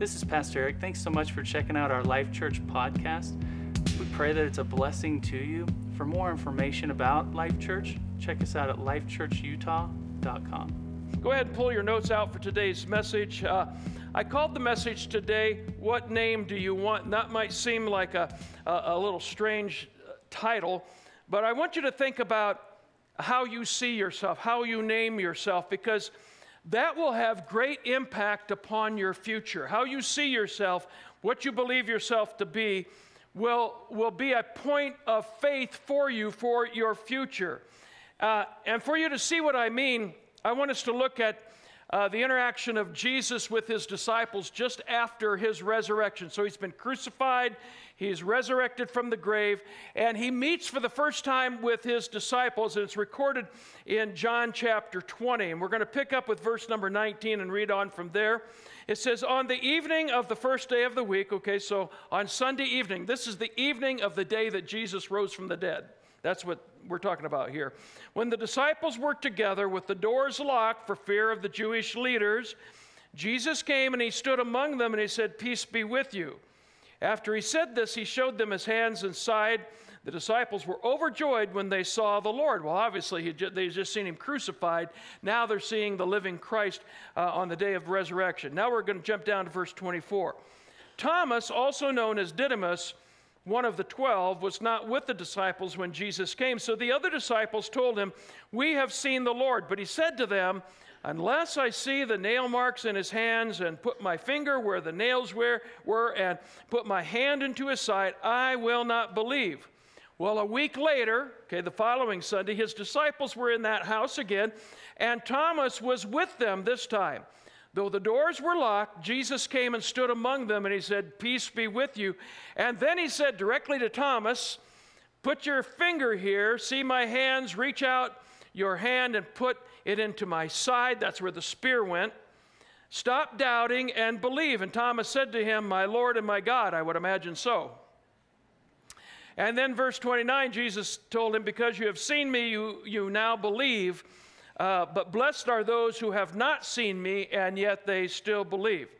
This is Pastor Eric. Thanks so much for checking out our Life Church podcast. We pray that it's a blessing to you. For more information about Life Church, check us out at lifechurchutah.com. Go ahead and pull your notes out for today's message. Uh, I called the message today, What Name Do You Want? And that might seem like a, a, a little strange uh, title, but I want you to think about how you see yourself, how you name yourself, because that will have great impact upon your future. How you see yourself, what you believe yourself to be, will, will be a point of faith for you for your future. Uh, and for you to see what I mean, I want us to look at uh, the interaction of Jesus with his disciples just after his resurrection. So he's been crucified, he's resurrected from the grave, and he meets for the first time with his disciples, and it's recorded in John chapter 20. And we're going to pick up with verse number 19 and read on from there. It says, On the evening of the first day of the week, okay, so on Sunday evening, this is the evening of the day that Jesus rose from the dead. That's what we're talking about here. When the disciples were together with the doors locked for fear of the Jewish leaders, Jesus came and he stood among them and he said, Peace be with you. After he said this, he showed them his hands and side. The disciples were overjoyed when they saw the Lord. Well, obviously, they'd just seen him crucified. Now they're seeing the living Christ uh, on the day of resurrection. Now we're going to jump down to verse 24. Thomas, also known as Didymus, one of the twelve, was not with the disciples when Jesus came. So the other disciples told him, We have seen the Lord. But he said to them, Unless I see the nail marks in his hands and put my finger where the nails were, were and put my hand into his side, I will not believe. Well, a week later, okay, the following Sunday, his disciples were in that house again, and Thomas was with them this time. Though the doors were locked, Jesus came and stood among them and he said, Peace be with you. And then he said directly to Thomas, Put your finger here, see my hands, reach out your hand and put it into my side. That's where the spear went. Stop doubting and believe. And Thomas said to him, My Lord and my God. I would imagine so. And then, verse 29, Jesus told him, Because you have seen me, you, you now believe. Uh, but blessed are those who have not seen me and yet they still believe.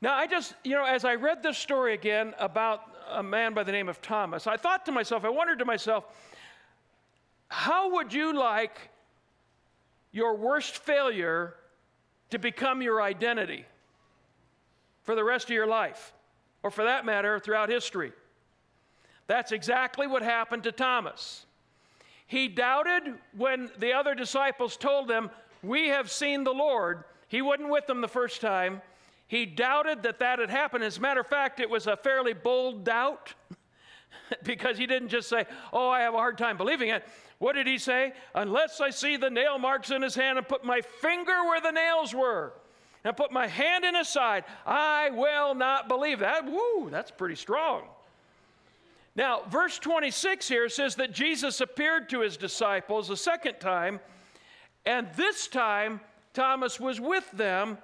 Now, I just, you know, as I read this story again about a man by the name of Thomas, I thought to myself, I wondered to myself, how would you like your worst failure to become your identity for the rest of your life? Or for that matter, throughout history? That's exactly what happened to Thomas. He doubted when the other disciples told him, We have seen the Lord. He wasn't with them the first time. He doubted that that had happened. As a matter of fact, it was a fairly bold doubt because he didn't just say, Oh, I have a hard time believing it. What did he say? Unless I see the nail marks in his hand and put my finger where the nails were and put my hand in his side, I will not believe that. Woo, that's pretty strong. Now, verse 26 here says that Jesus appeared to his disciples a second time, and this time Thomas was with them.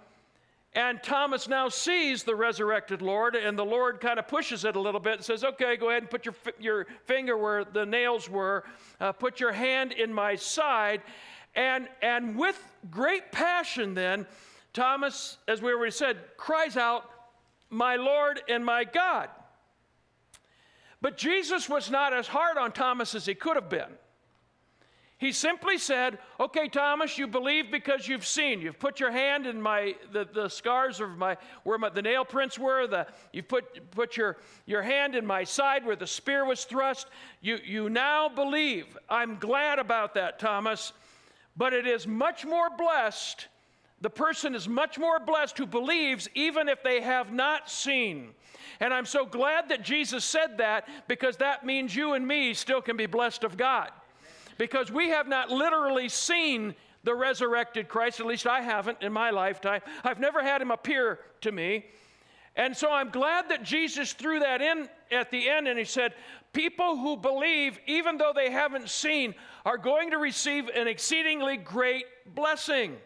And Thomas now sees the resurrected Lord, and the Lord kind of pushes it a little bit and says, Okay, go ahead and put your, your finger where the nails were, uh, put your hand in my side. And, and with great passion, then, Thomas, as we already said, cries out, My Lord and my God. But Jesus was not as hard on Thomas as he could have been. He simply said, Okay, Thomas, you believe because you've seen. You've put your hand in my the, the scars of my where my, the nail prints were, the, you've put, put your, your hand in my side where the spear was thrust. You, you now believe. I'm glad about that, Thomas. But it is much more blessed, the person is much more blessed who believes even if they have not seen. And I'm so glad that Jesus said that because that means you and me still can be blessed of God. Because we have not literally seen the resurrected Christ, at least I haven't in my lifetime. I've never had him appear to me. And so I'm glad that Jesus threw that in at the end and he said, People who believe, even though they haven't seen, are going to receive an exceedingly great blessing.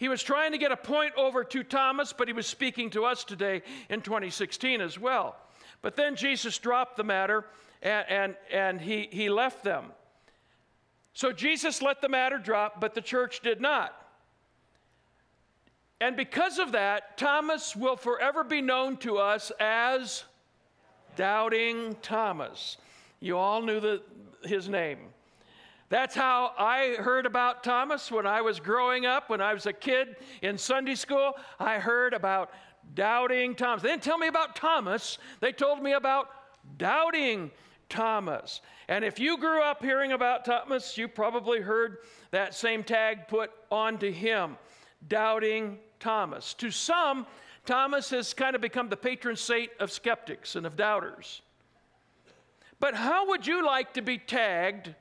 He was trying to get a point over to Thomas, but he was speaking to us today in 2016 as well. But then Jesus dropped the matter and, and, and he, he left them. So Jesus let the matter drop, but the church did not. And because of that, Thomas will forever be known to us as Doubting Thomas. You all knew the, his name. That's how I heard about Thomas when I was growing up, when I was a kid in Sunday school. I heard about doubting Thomas. They didn't tell me about Thomas, they told me about doubting Thomas. And if you grew up hearing about Thomas, you probably heard that same tag put onto him doubting Thomas. To some, Thomas has kind of become the patron saint of skeptics and of doubters. But how would you like to be tagged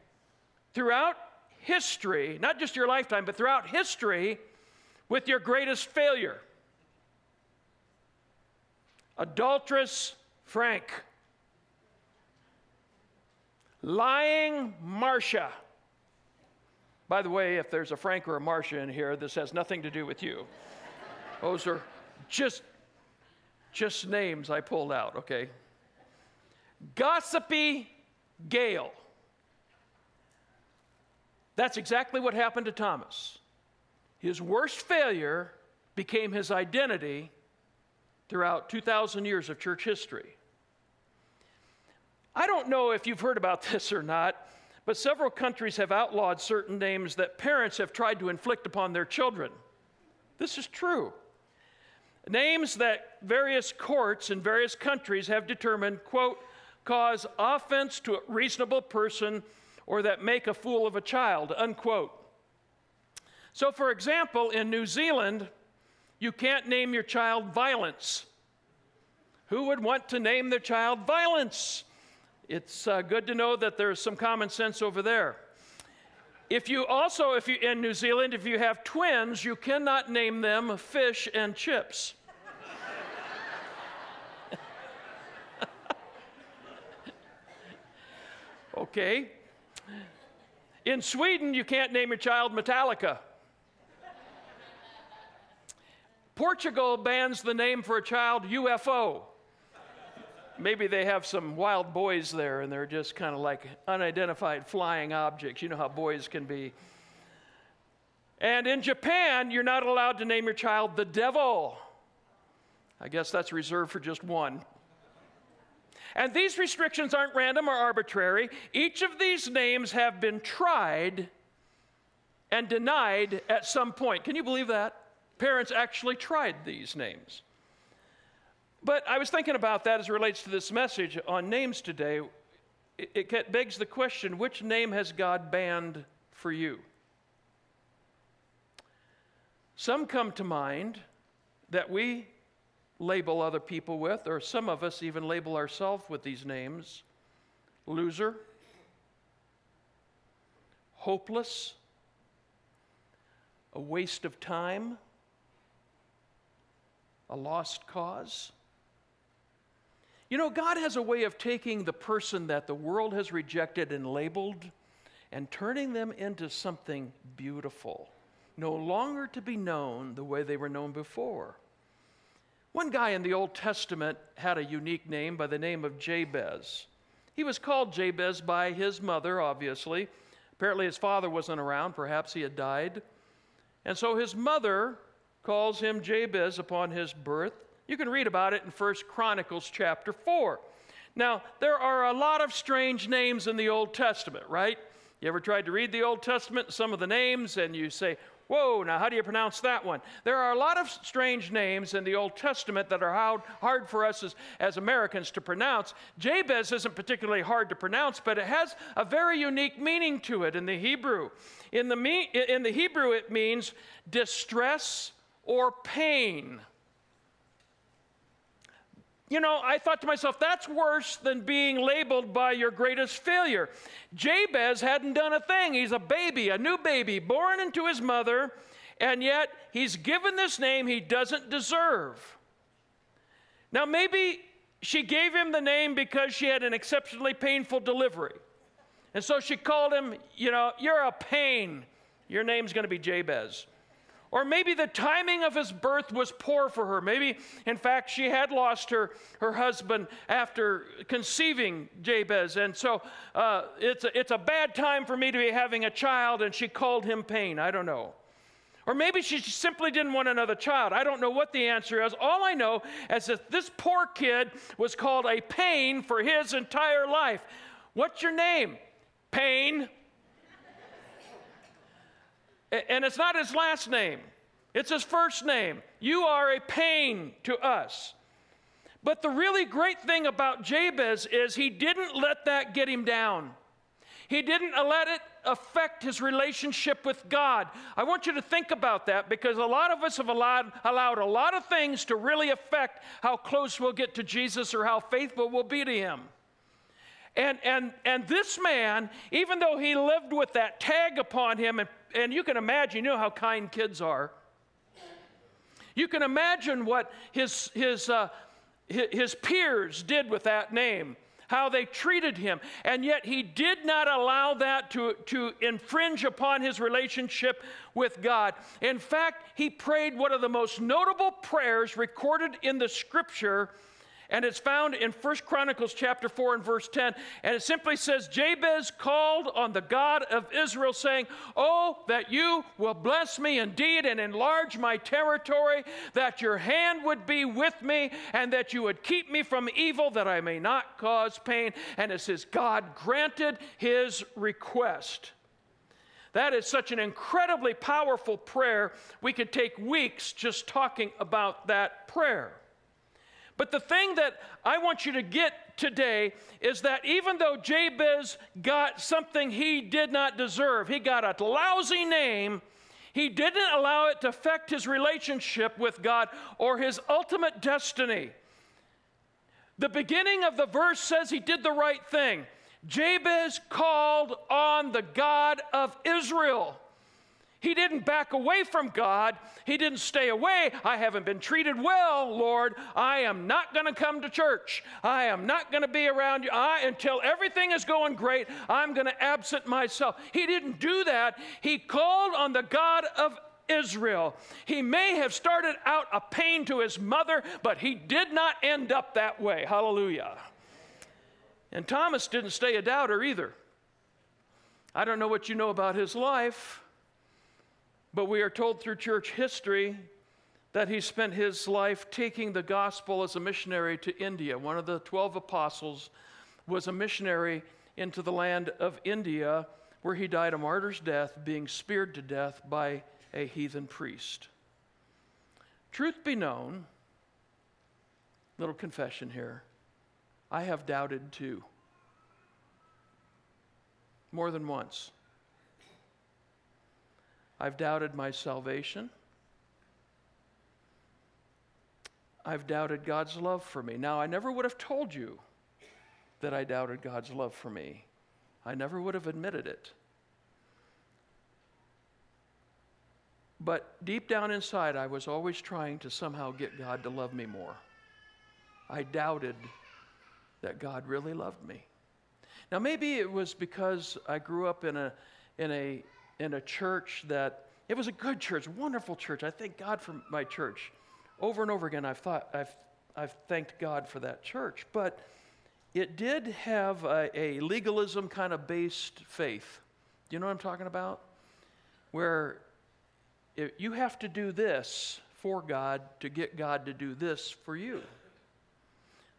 throughout history, not just your lifetime, but throughout history, with your greatest failure? Adulterous Frank. Lying Marcia. By the way, if there's a Frank or a Marcia in here, this has nothing to do with you. Those are just just names I pulled out, okay? Gossipy Gail. That's exactly what happened to Thomas. His worst failure became his identity throughout 2,000 years of church history. I don't know if you've heard about this or not, but several countries have outlawed certain names that parents have tried to inflict upon their children. This is true. Names that various courts in various countries have determined, quote, cause offense to a reasonable person or that make a fool of a child, unquote. So, for example, in New Zealand, you can't name your child violence. Who would want to name their child violence? It's uh, good to know that there's some common sense over there. If you also, if you in New Zealand, if you have twins, you cannot name them fish and chips. okay. In Sweden, you can't name your child Metallica. Portugal bans the name for a child UFO. Maybe they have some wild boys there and they're just kind of like unidentified flying objects. You know how boys can be. And in Japan, you're not allowed to name your child the devil. I guess that's reserved for just one. And these restrictions aren't random or arbitrary. Each of these names have been tried and denied at some point. Can you believe that? Parents actually tried these names. But I was thinking about that as it relates to this message on names today. It, it begs the question which name has God banned for you? Some come to mind that we label other people with, or some of us even label ourselves with these names loser, hopeless, a waste of time, a lost cause. You know, God has a way of taking the person that the world has rejected and labeled and turning them into something beautiful, no longer to be known the way they were known before. One guy in the Old Testament had a unique name by the name of Jabez. He was called Jabez by his mother, obviously. Apparently, his father wasn't around, perhaps he had died. And so his mother calls him Jabez upon his birth. You can read about it in 1 Chronicles chapter 4. Now, there are a lot of strange names in the Old Testament, right? You ever tried to read the Old Testament, some of the names, and you say, Whoa, now how do you pronounce that one? There are a lot of strange names in the Old Testament that are hard for us as, as Americans to pronounce. Jabez isn't particularly hard to pronounce, but it has a very unique meaning to it in the Hebrew. In the, in the Hebrew, it means distress or pain. You know, I thought to myself, that's worse than being labeled by your greatest failure. Jabez hadn't done a thing. He's a baby, a new baby, born into his mother, and yet he's given this name he doesn't deserve. Now, maybe she gave him the name because she had an exceptionally painful delivery. And so she called him, you know, you're a pain. Your name's going to be Jabez. Or maybe the timing of his birth was poor for her. Maybe, in fact, she had lost her, her husband after conceiving Jabez. And so uh, it's, a, it's a bad time for me to be having a child, and she called him pain. I don't know. Or maybe she simply didn't want another child. I don't know what the answer is. All I know is that this poor kid was called a pain for his entire life. What's your name? Pain. And it's not his last name, it's his first name. You are a pain to us. But the really great thing about Jabez is he didn't let that get him down. He didn't let it affect his relationship with God. I want you to think about that because a lot of us have allowed, allowed a lot of things to really affect how close we'll get to Jesus or how faithful we'll be to him. And, and, and this man, even though he lived with that tag upon him, and, and you can imagine, you know how kind kids are. You can imagine what his, his, uh, his peers did with that name how they treated him. And yet he did not allow that to, to infringe upon his relationship with God. In fact, he prayed one of the most notable prayers recorded in the scripture and it's found in First Chronicles chapter 4 and verse 10. And it simply says, Jabez called on the God of Israel, saying, Oh, that you will bless me indeed and enlarge my territory, that your hand would be with me, and that you would keep me from evil, that I may not cause pain. And it says, God granted his request. That is such an incredibly powerful prayer. We could take weeks just talking about that prayer. But the thing that I want you to get today is that even though Jabez got something he did not deserve, he got a lousy name, he didn't allow it to affect his relationship with God or his ultimate destiny. The beginning of the verse says he did the right thing. Jabez called on the God of Israel. He didn't back away from God. He didn't stay away. I haven't been treated well, Lord. I am not going to come to church. I am not going to be around you. I, until everything is going great, I'm going to absent myself. He didn't do that. He called on the God of Israel. He may have started out a pain to his mother, but he did not end up that way. Hallelujah. And Thomas didn't stay a doubter either. I don't know what you know about his life. But we are told through church history that he spent his life taking the gospel as a missionary to India. One of the 12 apostles was a missionary into the land of India where he died a martyr's death, being speared to death by a heathen priest. Truth be known, little confession here, I have doubted too. More than once. I've doubted my salvation. I've doubted God's love for me. Now, I never would have told you that I doubted God's love for me, I never would have admitted it. But deep down inside, I was always trying to somehow get God to love me more. I doubted that God really loved me. Now, maybe it was because I grew up in a, in a in a church that it was a good church, wonderful church. I thank God for my church. Over and over again, I've thought I've I've thanked God for that church, but it did have a, a legalism kind of based faith. Do you know what I'm talking about? Where you have to do this for God to get God to do this for you.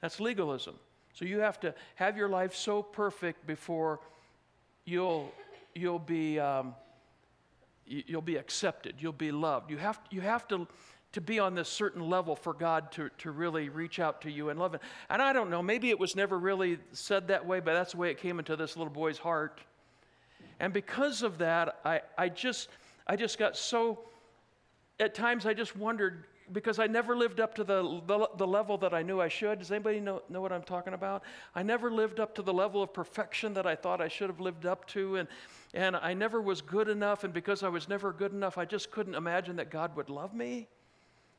That's legalism. So you have to have your life so perfect before you'll you'll be um, you'll be accepted, you'll be loved. You have, you have to, to be on this certain level for God to, to really reach out to you and love it. And I don't know, maybe it was never really said that way, but that's the way it came into this little boy's heart. And because of that, I, I just I just got so at times I just wondered because I never lived up to the, the, the, level that I knew I should. Does anybody know, know what I'm talking about? I never lived up to the level of perfection that I thought I should have lived up to. And, and I never was good enough. And because I was never good enough, I just couldn't imagine that God would love me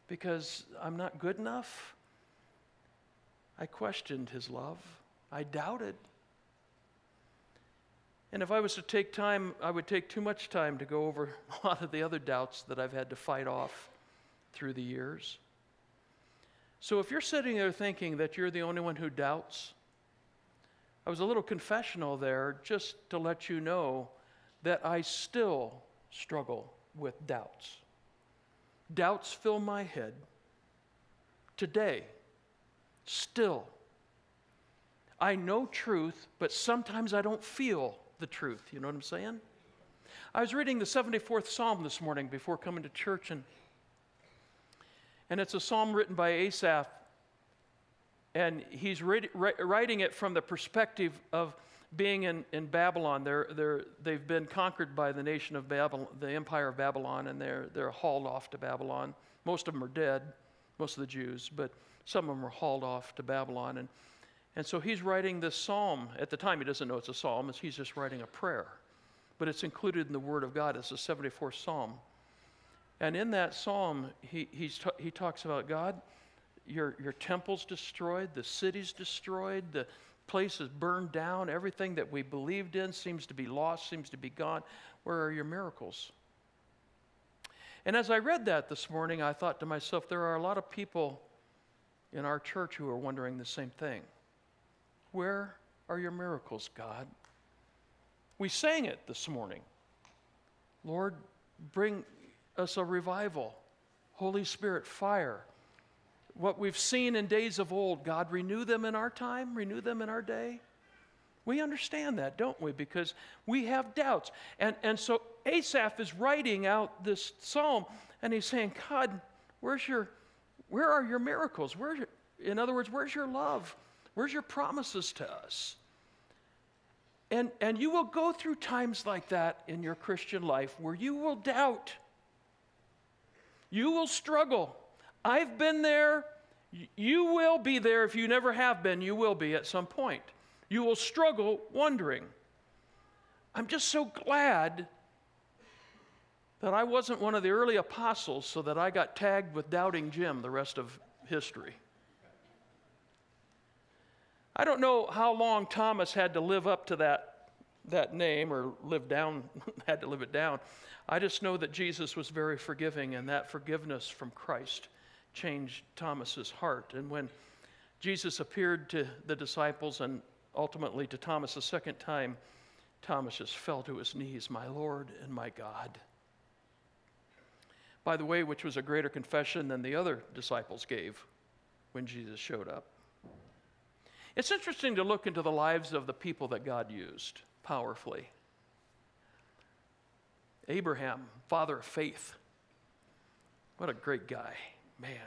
because I'm not good enough. I questioned his love, I doubted. And if I was to take time, I would take too much time to go over a lot of the other doubts that I've had to fight off through the years. So if you're sitting there thinking that you're the only one who doubts, I was a little confessional there just to let you know that I still struggle with doubts. doubts fill my head. Today, still, I know truth, but sometimes I don't feel the truth. You know what I'm saying? I was reading the 74th Psalm this morning before coming to church, and, and it's a psalm written by Asaph. And he's writing it from the perspective of being in, in Babylon. They're, they're, they've been conquered by the nation of Babylon, the empire of Babylon, and they're, they're hauled off to Babylon. Most of them are dead, most of the Jews, but some of them are hauled off to Babylon. And and so he's writing this psalm. At the time, he doesn't know it's a psalm, he's just writing a prayer. But it's included in the Word of God. It's the 74th psalm. And in that psalm, he, he's he talks about God, your, your temple's destroyed, the city's destroyed, the place is burned down, everything that we believed in seems to be lost, seems to be gone. Where are your miracles? And as I read that this morning, I thought to myself, there are a lot of people in our church who are wondering the same thing. Where are your miracles, God? We sang it this morning. Lord, bring us a revival. Holy Spirit, fire. What we've seen in days of old, God, renew them in our time, renew them in our day. We understand that, don't we? Because we have doubts. And, and so Asaph is writing out this psalm and he's saying, God, where's your, where are your miracles? Where's your, in other words, where's your love? Where's your promises to us? And, and you will go through times like that in your Christian life where you will doubt. You will struggle. I've been there. You will be there. If you never have been, you will be at some point. You will struggle wondering. I'm just so glad that I wasn't one of the early apostles so that I got tagged with doubting Jim the rest of history. I don't know how long Thomas had to live up to that, that name or live down, had to live it down. I just know that Jesus was very forgiving, and that forgiveness from Christ changed Thomas's heart. And when Jesus appeared to the disciples and ultimately to Thomas a second time, Thomas just fell to his knees, My Lord and my God. By the way, which was a greater confession than the other disciples gave when Jesus showed up. It's interesting to look into the lives of the people that God used powerfully. Abraham, father of faith. What a great guy. Man,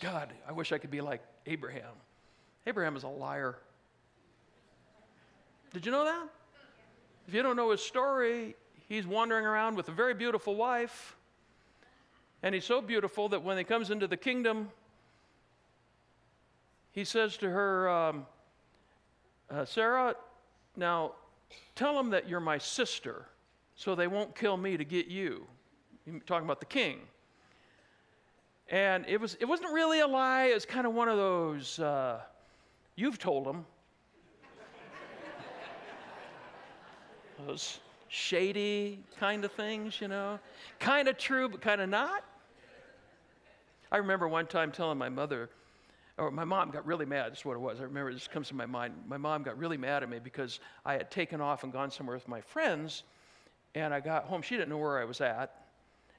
God, I wish I could be like Abraham. Abraham is a liar. Did you know that? If you don't know his story, he's wandering around with a very beautiful wife. And he's so beautiful that when he comes into the kingdom, he says to her, um, uh, Sarah, now tell them that you're my sister so they won't kill me to get you. You're talking about the king. And it, was, it wasn't really a lie, it was kind of one of those, uh, you've told them. those shady kind of things, you know. Kind of true, but kind of not. I remember one time telling my mother, or my mom got really mad. That's what it was. I remember this comes to my mind. My mom got really mad at me because I had taken off and gone somewhere with my friends, and I got home. She didn't know where I was at,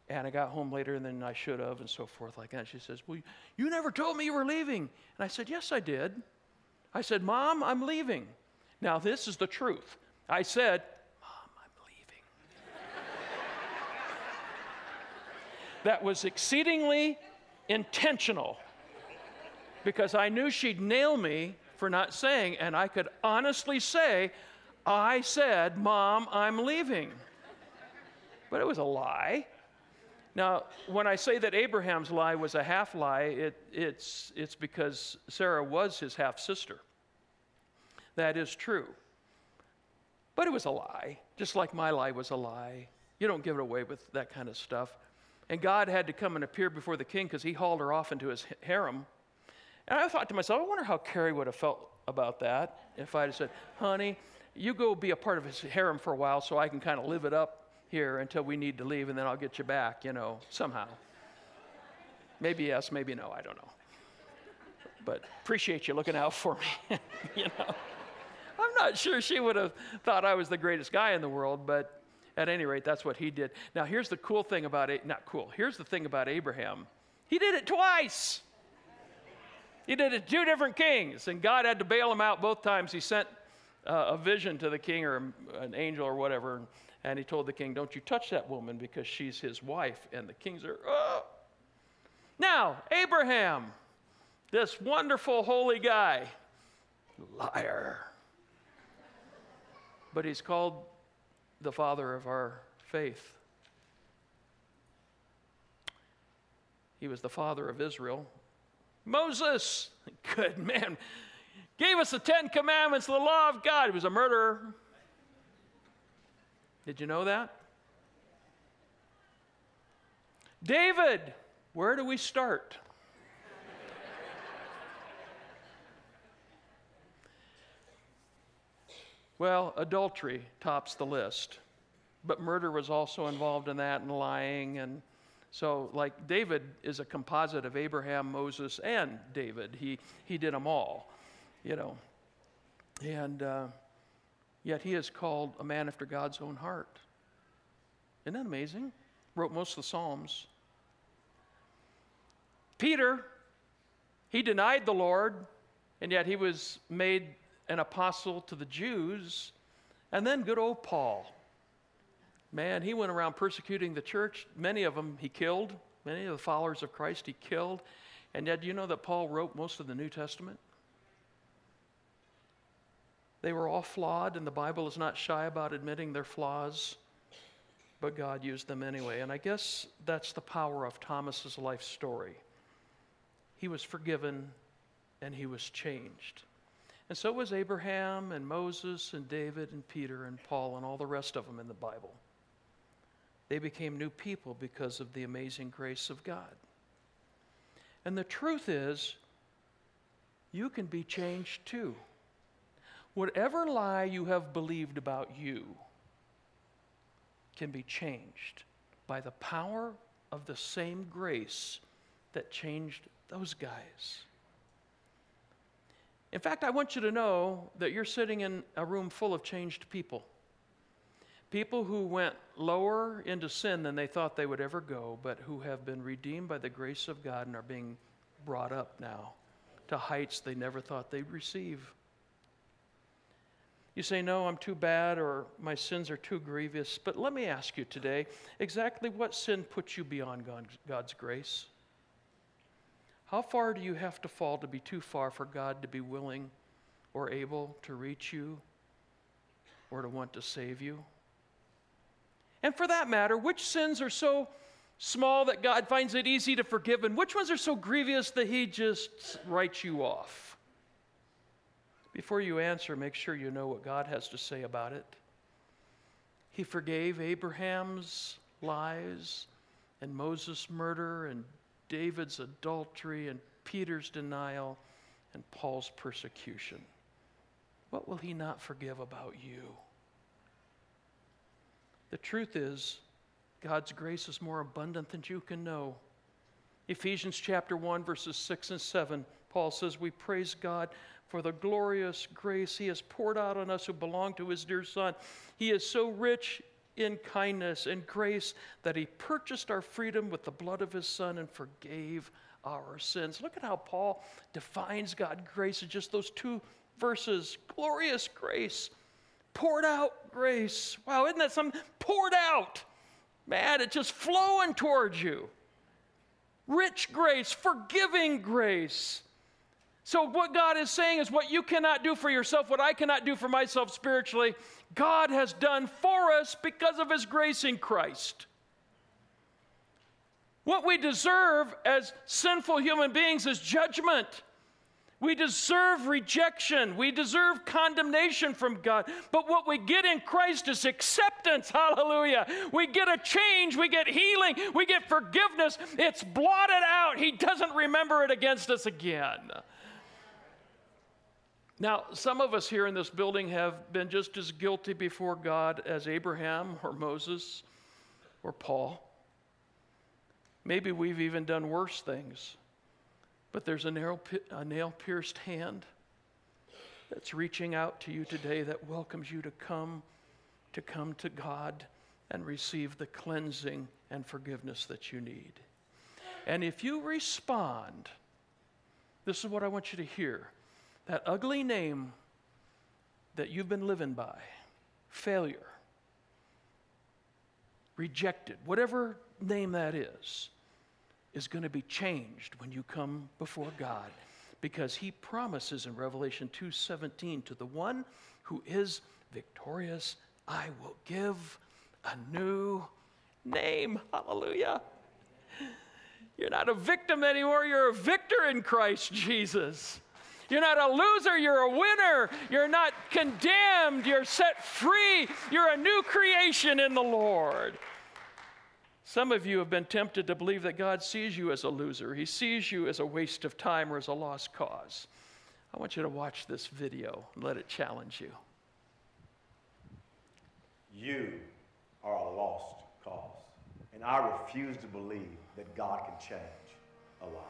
and I got home later than I should have, and so forth like that. She says, "Well, you never told me you were leaving," and I said, "Yes, I did." I said, "Mom, I'm leaving." Now this is the truth. I said, "Mom, I'm leaving." that was exceedingly intentional because I knew she'd nail me for not saying, and I could honestly say, I said, Mom, I'm leaving. But it was a lie. Now, when I say that Abraham's lie was a half lie, it, it's, it's because Sarah was his half sister. That is true. But it was a lie, just like my lie was a lie. You don't give it away with that kind of stuff. And God had to come and appear before the king because he hauled her off into his harem and I thought to myself, I wonder how Carrie would have felt about that if I had said, honey, you go be a part of his harem for a while so I can kind of live it up here until we need to leave and then I'll get you back, you know, somehow. Maybe yes, maybe no, I don't know. But appreciate you looking out for me, you know. I'm not sure she would have thought I was the greatest guy in the world, but at any rate, that's what he did. Now, here's the cool thing about it. Not cool. Here's the thing about Abraham. He did it twice. He did it two different kings, and God had to bail him out both times. He sent uh, a vision to the king or an angel or whatever, and he told the king, Don't you touch that woman because she's his wife. And the kings are, oh. Now, Abraham, this wonderful holy guy, liar. But he's called the father of our faith. He was the father of Israel. Moses, good man, gave us the Ten Commandments, the law of God. He was a murderer. Did you know that? David, where do we start? well, adultery tops the list, but murder was also involved in that, and lying, and so, like, David is a composite of Abraham, Moses, and David. He, he did them all, you know. And uh, yet he is called a man after God's own heart. Isn't that amazing? Wrote most of the Psalms. Peter, he denied the Lord, and yet he was made an apostle to the Jews. And then good old Paul. Man, he went around persecuting the church. Many of them he killed. Many of the followers of Christ he killed. And yet, you know that Paul wrote most of the New Testament? They were all flawed, and the Bible is not shy about admitting their flaws, but God used them anyway. And I guess that's the power of Thomas's life story. He was forgiven and he was changed. And so was Abraham and Moses and David and Peter and Paul and all the rest of them in the Bible. They became new people because of the amazing grace of God. And the truth is, you can be changed too. Whatever lie you have believed about you can be changed by the power of the same grace that changed those guys. In fact, I want you to know that you're sitting in a room full of changed people. People who went lower into sin than they thought they would ever go, but who have been redeemed by the grace of God and are being brought up now to heights they never thought they'd receive. You say, No, I'm too bad, or my sins are too grievous. But let me ask you today exactly what sin puts you beyond God's grace? How far do you have to fall to be too far for God to be willing or able to reach you or to want to save you? And for that matter, which sins are so small that God finds it easy to forgive, and which ones are so grievous that He just writes you off? Before you answer, make sure you know what God has to say about it. He forgave Abraham's lies and Moses' murder and David's adultery and Peter's denial and Paul's persecution. What will he not forgive about you? The truth is, God's grace is more abundant than you can know. Ephesians chapter 1, verses 6 and 7, Paul says, We praise God for the glorious grace He has poured out on us who belong to His dear Son. He is so rich in kindness and grace that He purchased our freedom with the blood of His Son and forgave our sins. Look at how Paul defines God's grace in just those two verses glorious grace poured out grace. Wow, isn't that something? Poured out. Man, it's just flowing towards you. Rich grace, forgiving grace. So, what God is saying is what you cannot do for yourself, what I cannot do for myself spiritually, God has done for us because of His grace in Christ. What we deserve as sinful human beings is judgment. We deserve rejection. We deserve condemnation from God. But what we get in Christ is acceptance. Hallelujah. We get a change. We get healing. We get forgiveness. It's blotted out. He doesn't remember it against us again. Now, some of us here in this building have been just as guilty before God as Abraham or Moses or Paul. Maybe we've even done worse things. But there's a, narrow, a nail pierced hand that's reaching out to you today that welcomes you to come, to come to God, and receive the cleansing and forgiveness that you need. And if you respond, this is what I want you to hear that ugly name that you've been living by, failure, rejected, whatever name that is, is going to be changed when you come before God because he promises in Revelation 2:17 to the one who is victorious, I will give a new name. Hallelujah. You're not a victim anymore, you're a victor in Christ Jesus. You're not a loser, you're a winner. You're not condemned, you're set free. You're a new creation in the Lord. Some of you have been tempted to believe that God sees you as a loser. He sees you as a waste of time or as a lost cause. I want you to watch this video and let it challenge you. You are a lost cause. And I refuse to believe that God can change a life.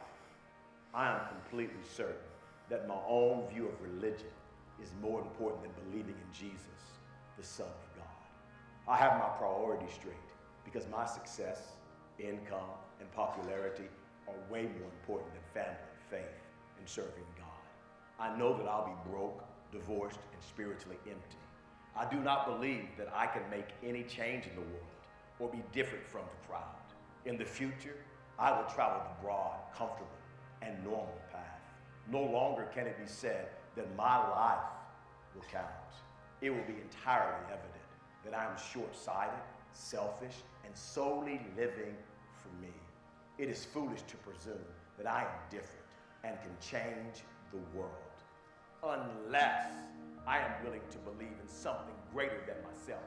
I am completely certain that my own view of religion is more important than believing in Jesus, the Son of God. I have my priorities straight because my success, income, and popularity are way more important than family, faith, and serving God. I know that I'll be broke, divorced, and spiritually empty. I do not believe that I can make any change in the world or be different from the crowd. In the future, I will travel the broad, comfortable, and normal path. No longer can it be said that my life will count. It will be entirely evident that I am short sighted, selfish, and solely living for me. It is foolish to presume that I am different and can change the world unless I am willing to believe in something greater than myself,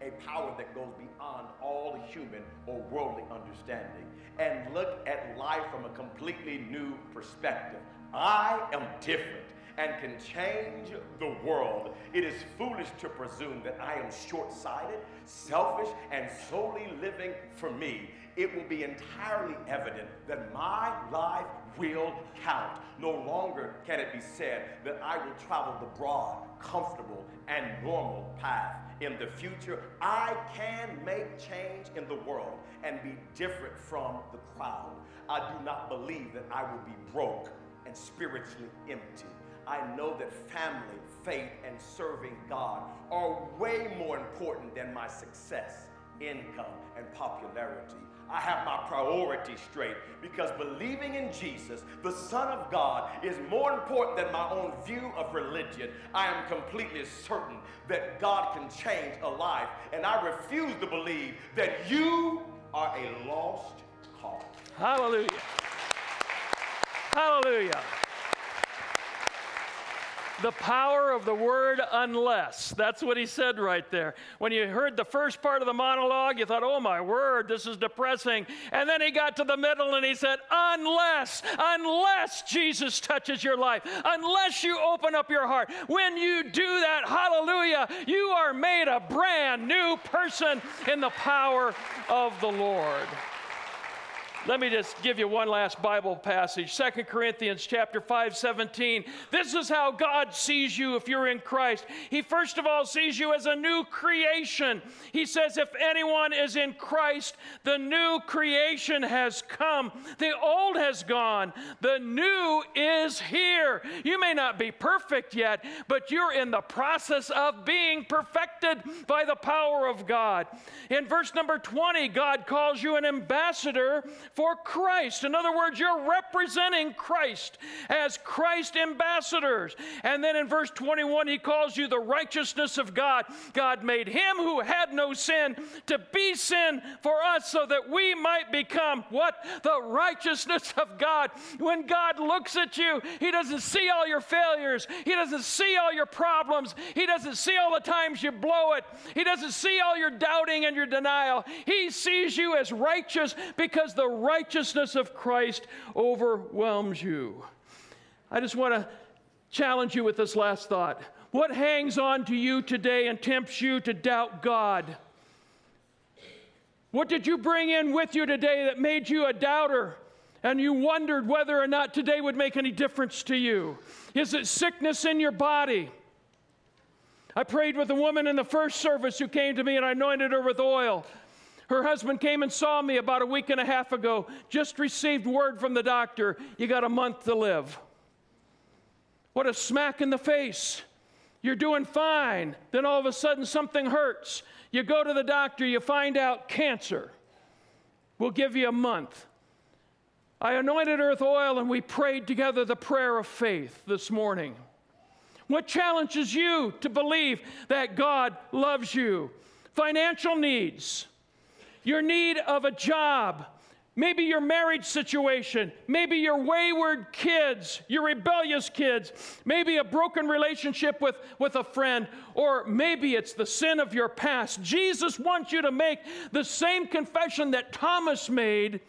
a power that goes beyond all human or worldly understanding, and look at life from a completely new perspective. I am different and can change the world. It is foolish to presume that I am short sighted, selfish, and solely living for me. It will be entirely evident that my life will count. No longer can it be said that I will travel the broad, comfortable, and normal path. In the future, I can make change in the world and be different from the crowd. I do not believe that I will be broke and spiritually empty. I know that family, faith, and serving God are way more important than my success, income, and popularity. I have my priorities straight because believing in Jesus, the Son of God, is more important than my own view of religion. I am completely certain that God can change a life, and I refuse to believe that you are a lost cause. Hallelujah. Hallelujah the power of the word unless. That's what he said right there. When you heard the first part of the monologue, you thought, oh my word, this is depressing. And then he got to the middle and he said, unless, unless Jesus touches your life, unless you open up your heart. When you do that, hallelujah, you are made a brand new person in the power of the Lord. Let me just give you one last Bible passage. 2 Corinthians chapter 5, 17. This is how God sees you if you're in Christ. He first of all sees you as a new creation. He says, if anyone is in Christ, the new creation has come. The old has gone. The new is here. You may not be perfect yet, but you're in the process of being perfected by the power of God. In verse number 20, God calls you an ambassador for Christ. In other words, you're representing Christ as Christ ambassadors. And then in verse 21, he calls you the righteousness of God. God made him who had no sin to be sin for us so that we might become what? The righteousness of God. When God looks at you, he doesn't see all your failures, he doesn't see all your problems, he doesn't see all the times you blow it, he doesn't see all your doubting and your denial. He sees you as righteous because the righteousness of Christ overwhelms you. I just want to challenge you with this last thought. What hangs on to you today and tempts you to doubt God? What did you bring in with you today that made you a doubter and you wondered whether or not today would make any difference to you? Is it sickness in your body? I prayed with a woman in the first service who came to me and I anointed her with oil. Her husband came and saw me about a week and a half ago, just received word from the doctor you got a month to live. What a smack in the face. You're doing fine. Then all of a sudden something hurts. You go to the doctor, you find out cancer. We'll give you a month. I anointed with oil and we prayed together the prayer of faith this morning. What challenges you to believe that God loves you? Financial needs, your need of a job, maybe your marriage situation, maybe your wayward kids, your rebellious kids, maybe a broken relationship with, with a friend, or maybe it's the sin of your past. Jesus wants you to make the same confession that Thomas made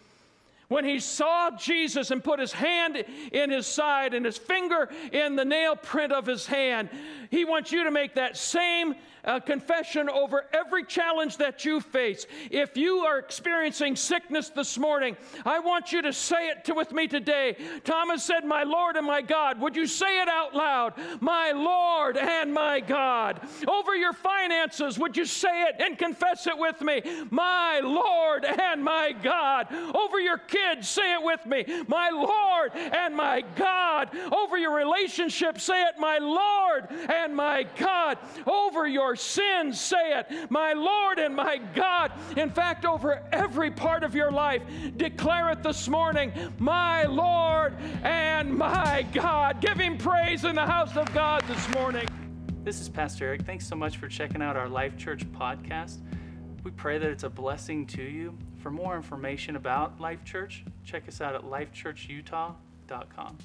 when he saw Jesus and put his hand in his side and his finger in the nail print of his hand, he wants you to make that same uh, confession over every challenge that you face. If you are experiencing sickness this morning, I want you to say it to, with me today. Thomas said, My Lord and my God. Would you say it out loud? My Lord and my God. Over your finances, would you say it and confess it with me? My Lord and my God. Over your kids, say it with me. My Lord and my God. Over your relationship, say it, my Lord and my God. Over your sins, say it, my Lord and my God. In fact, over every part of your life, declare it this morning, my Lord and my God. Give him praise in the house of God this morning. This is Pastor Eric. Thanks so much for checking out our Life Church podcast. We pray that it's a blessing to you. For more information about Life Church, check us out at lifechurchutah.com.